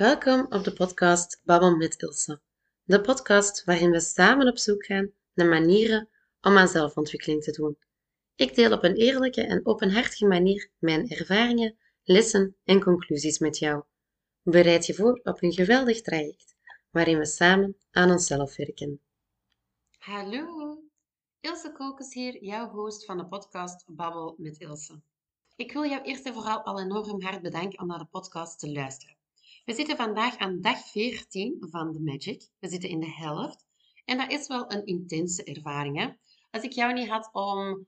Welkom op de podcast Babbel met Ilse. De podcast waarin we samen op zoek gaan naar manieren om aan zelfontwikkeling te doen. Ik deel op een eerlijke en openhartige manier mijn ervaringen, lessen en conclusies met jou. Bereid je voor op een geweldig traject waarin we samen aan onszelf werken. Hallo, Ilse Kokes hier, jouw host van de podcast Babbel met Ilse. Ik wil jou eerst en vooral al enorm hard bedanken om naar de podcast te luisteren. We zitten vandaag aan dag 14 van de Magic. We zitten in de helft. En dat is wel een intense ervaring. Hè? Als ik jou niet had om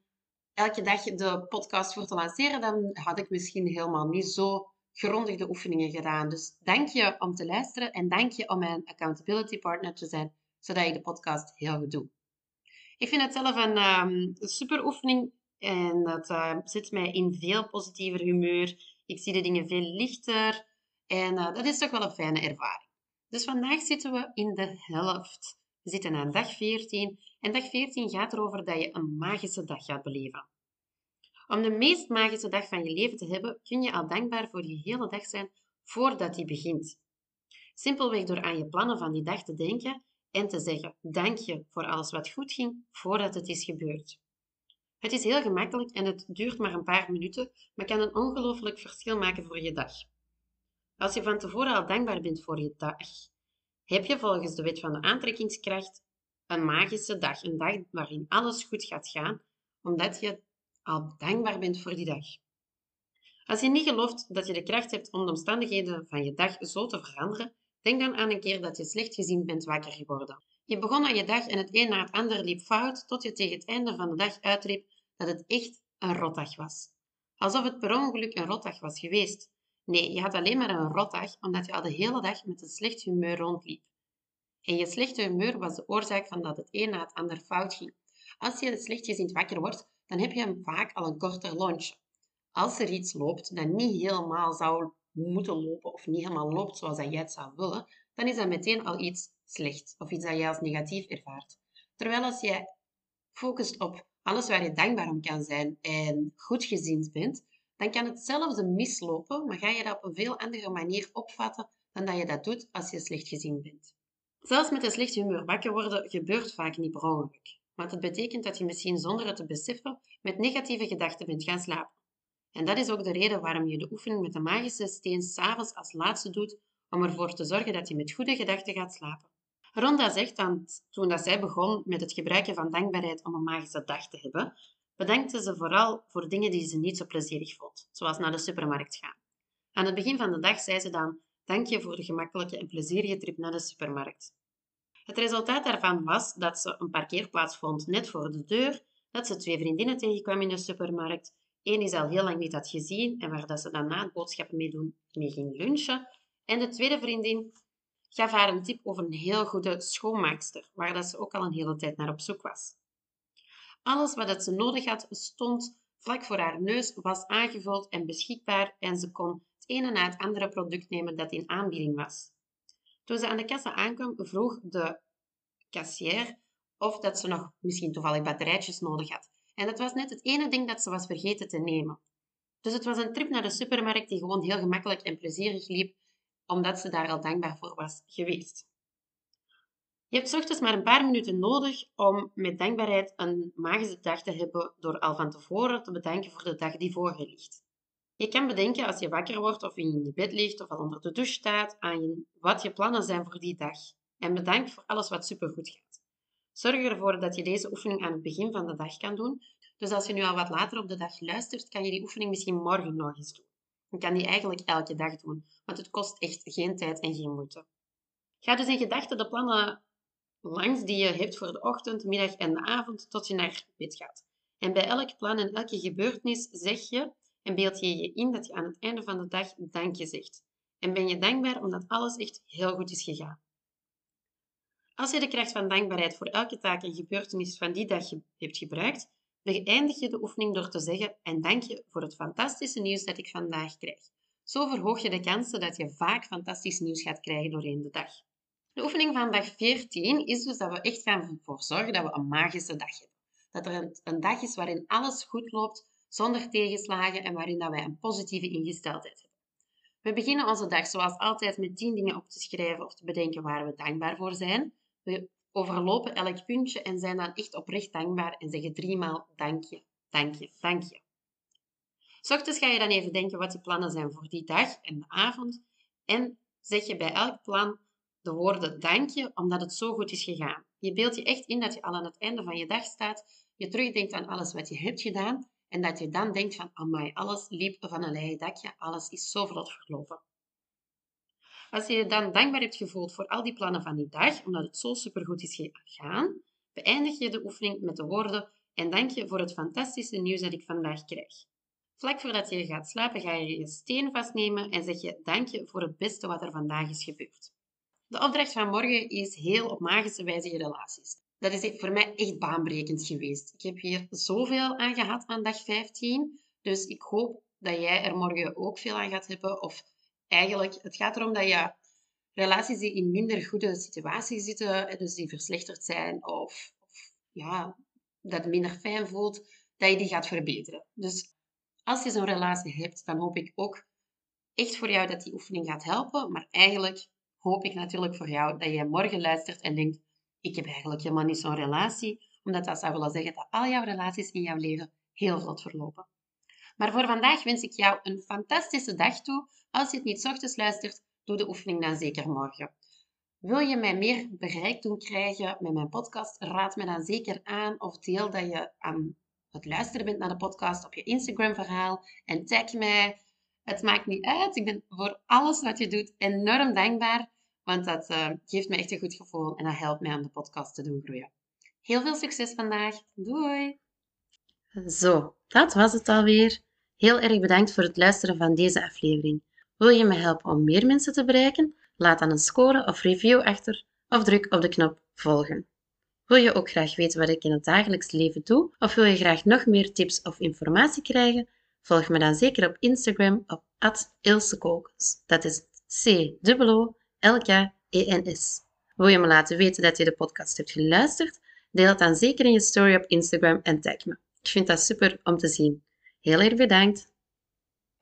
elke dag de podcast voor te lanceren, dan had ik misschien helemaal niet zo grondig de oefeningen gedaan. Dus dank je om te luisteren en dank je om mijn accountability partner te zijn, zodat je de podcast heel goed doe. Ik vind het zelf een um, super oefening en dat uh, zet mij in veel positiever humeur. Ik zie de dingen veel lichter. En uh, dat is toch wel een fijne ervaring. Dus vandaag zitten we in de helft. We zitten aan dag 14 en dag 14 gaat erover dat je een magische dag gaat beleven. Om de meest magische dag van je leven te hebben, kun je al dankbaar voor die hele dag zijn voordat die begint. Simpelweg door aan je plannen van die dag te denken en te zeggen dank je voor alles wat goed ging voordat het is gebeurd. Het is heel gemakkelijk en het duurt maar een paar minuten, maar kan een ongelooflijk verschil maken voor je dag. Als je van tevoren al dankbaar bent voor je dag, heb je volgens de wet van de aantrekkingskracht een magische dag. Een dag waarin alles goed gaat gaan, omdat je al dankbaar bent voor die dag. Als je niet gelooft dat je de kracht hebt om de omstandigheden van je dag zo te veranderen, denk dan aan een keer dat je slecht gezien bent wakker geworden. Je begon aan je dag en het een na het ander liep fout, tot je tegen het einde van de dag uitriep dat het echt een rotdag was. Alsof het per ongeluk een rotdag was geweest. Nee, je had alleen maar een rotdag omdat je al de hele dag met een slecht humeur rondliep. En je slechte humeur was de oorzaak van dat het een na het ander fout ging. Als je slechtgezind wakker wordt, dan heb je vaak al een korter lunch. Als er iets loopt dat niet helemaal zou moeten lopen of niet helemaal loopt zoals jij het zou willen, dan is dat meteen al iets slecht of iets dat je als negatief ervaart. Terwijl als je focust op alles waar je dankbaar om kan zijn en goedgezind bent, dan kan hetzelfde mislopen, maar ga je dat op een veel andere manier opvatten dan dat je dat doet als je slecht gezien bent. Zelfs met een slecht humeur wakker worden gebeurt vaak niet per ongeluk. Want het betekent dat je misschien zonder het te beseffen met negatieve gedachten bent gaan slapen. En dat is ook de reden waarom je de oefening met de magische steen s'avonds als laatste doet, om ervoor te zorgen dat je met goede gedachten gaat slapen. Ronda zegt dat toen dat zij begon met het gebruiken van dankbaarheid om een magische dag te hebben, bedankte ze vooral voor dingen die ze niet zo plezierig vond, zoals naar de supermarkt gaan. Aan het begin van de dag zei ze dan: Dank je voor de gemakkelijke en plezierige trip naar de supermarkt. Het resultaat daarvan was dat ze een parkeerplaats vond net voor de deur, dat ze twee vriendinnen tegenkwam in de supermarkt. Eén ze al heel lang niet had gezien en waar dat ze dan na het boodschappen mee, doen, mee ging lunchen. En de tweede vriendin gaf haar een tip over een heel goede schoonmaakster, waar dat ze ook al een hele tijd naar op zoek was. Alles wat ze nodig had stond vlak voor haar neus, was aangevuld en beschikbaar en ze kon het ene na het andere product nemen dat in aanbieding was. Toen ze aan de kassa aankwam, vroeg de kassier of dat ze nog misschien toevallig batterijtjes nodig had. En dat was net het ene ding dat ze was vergeten te nemen. Dus het was een trip naar de supermarkt die gewoon heel gemakkelijk en plezierig liep, omdat ze daar al dankbaar voor was geweest. Je hebt ochtends maar een paar minuten nodig om met dankbaarheid een magische dag te hebben door al van tevoren te bedanken voor de dag die voor je ligt. Je kan bedenken als je wakker wordt of in je bed ligt of al onder de douche staat aan wat je plannen zijn voor die dag. En bedank voor alles wat supergoed gaat. Zorg ervoor dat je deze oefening aan het begin van de dag kan doen. Dus als je nu al wat later op de dag luistert, kan je die oefening misschien morgen nog eens doen. Je kan die eigenlijk elke dag doen, want het kost echt geen tijd en geen moeite. Ga dus in gedachten de plannen langs die je hebt voor de ochtend, middag en de avond tot je naar bed gaat. En bij elk plan en elke gebeurtenis zeg je en beeld je je in dat je aan het einde van de dag dank je zegt. En ben je dankbaar omdat alles echt heel goed is gegaan. Als je de kracht van dankbaarheid voor elke taak en gebeurtenis van die dag hebt gebruikt, beëindig je de oefening door te zeggen en dank je voor het fantastische nieuws dat ik vandaag krijg. Zo verhoog je de kansen dat je vaak fantastisch nieuws gaat krijgen doorheen de dag. De oefening van dag 14 is dus dat we echt gaan ervoor zorgen dat we een magische dag hebben. Dat er een, dag is waarin alles goed loopt, zonder tegenslagen en waarin dat wij een positieve ingesteldheid hebben. We beginnen onze dag zoals altijd met 10 dingen op te schrijven of te bedenken waar we dankbaar voor zijn. We overlopen elk puntje en zijn dan echt oprecht dankbaar en zeggen driemaal dank je, dank je, dank je. Ochtends ga je dan even denken wat je plannen zijn voor die dag en de avond. En zeg je bij elk plan de woorden dank je, omdat het zo goed is gegaan. Je beeldt je echt in dat je al aan het einde van je dag staat, je terugdenkt aan alles wat je hebt gedaan en dat je dan denkt van, amai, alles liep van een leien dakje, alles is zo vlot verlopen. Als je je dan dankbaar hebt gevoeld voor al die plannen van die dag, omdat het zo supergoed is gegaan, beëindig je de oefening met de woorden en dank je voor het fantastische nieuws dat ik vandaag krijg. Vlak voordat je gaat slapen ga je je steen vastnemen en zeg je dank je voor het beste wat er vandaag is gebeurd. De opdracht van morgen is heel op magische wijze je relaties. Dat is voor mij echt baanbrekend geweest. Ik heb hier zoveel aan gehad aan dag 15, dus ik hoop dat jij er morgen ook veel aan gaat hebben. Of eigenlijk, het gaat erom dat je relaties die in minder goede situaties zitten, dus die verslechterd zijn of, of ja, dat minder fijn voelt, dat je die gaat verbeteren. Dus als je zo'n relatie hebt, dan hoop ik ook echt voor jou dat die oefening gaat helpen. Maar eigenlijk hoop ik natuurlijk voor jou dat jij morgen luistert en denkt, ik heb eigenlijk helemaal niet zo'n relatie, omdat dat zou willen zeggen dat al jouw relaties in jouw leven heel vlot verlopen. Maar voor vandaag wens ik jou een fantastische dag toe. Als je het niet ochtends luistert, doe de oefening dan zeker morgen. Wil je mij meer bereik doen krijgen met mijn podcast? Raad me dan zeker aan of deel dat je aan het luisteren bent naar de podcast op je Instagram-verhaal en tag mij. Het maakt niet uit. Ik ben voor alles wat je doet enorm dankbaar, want dat uh, geeft me echt een goed gevoel en dat helpt mij om de podcast te doen groeien. Heel veel succes vandaag. Doei! Zo, dat was het alweer. Heel erg bedankt voor het luisteren van deze aflevering. Wil je me helpen om meer mensen te bereiken? Laat dan een score of review achter of druk op de knop volgen. Wil je ook graag weten wat ik in het dagelijks leven doe? Of wil je graag nog meer tips of informatie krijgen? Volg me dan zeker op Instagram op @ilsekokens. Dat is C-O-L-K-E-N-S. Wil je me laten weten dat je de podcast hebt geluisterd? Deel het dan zeker in je story op Instagram en tag me. Ik vind dat super om te zien. Heel erg bedankt.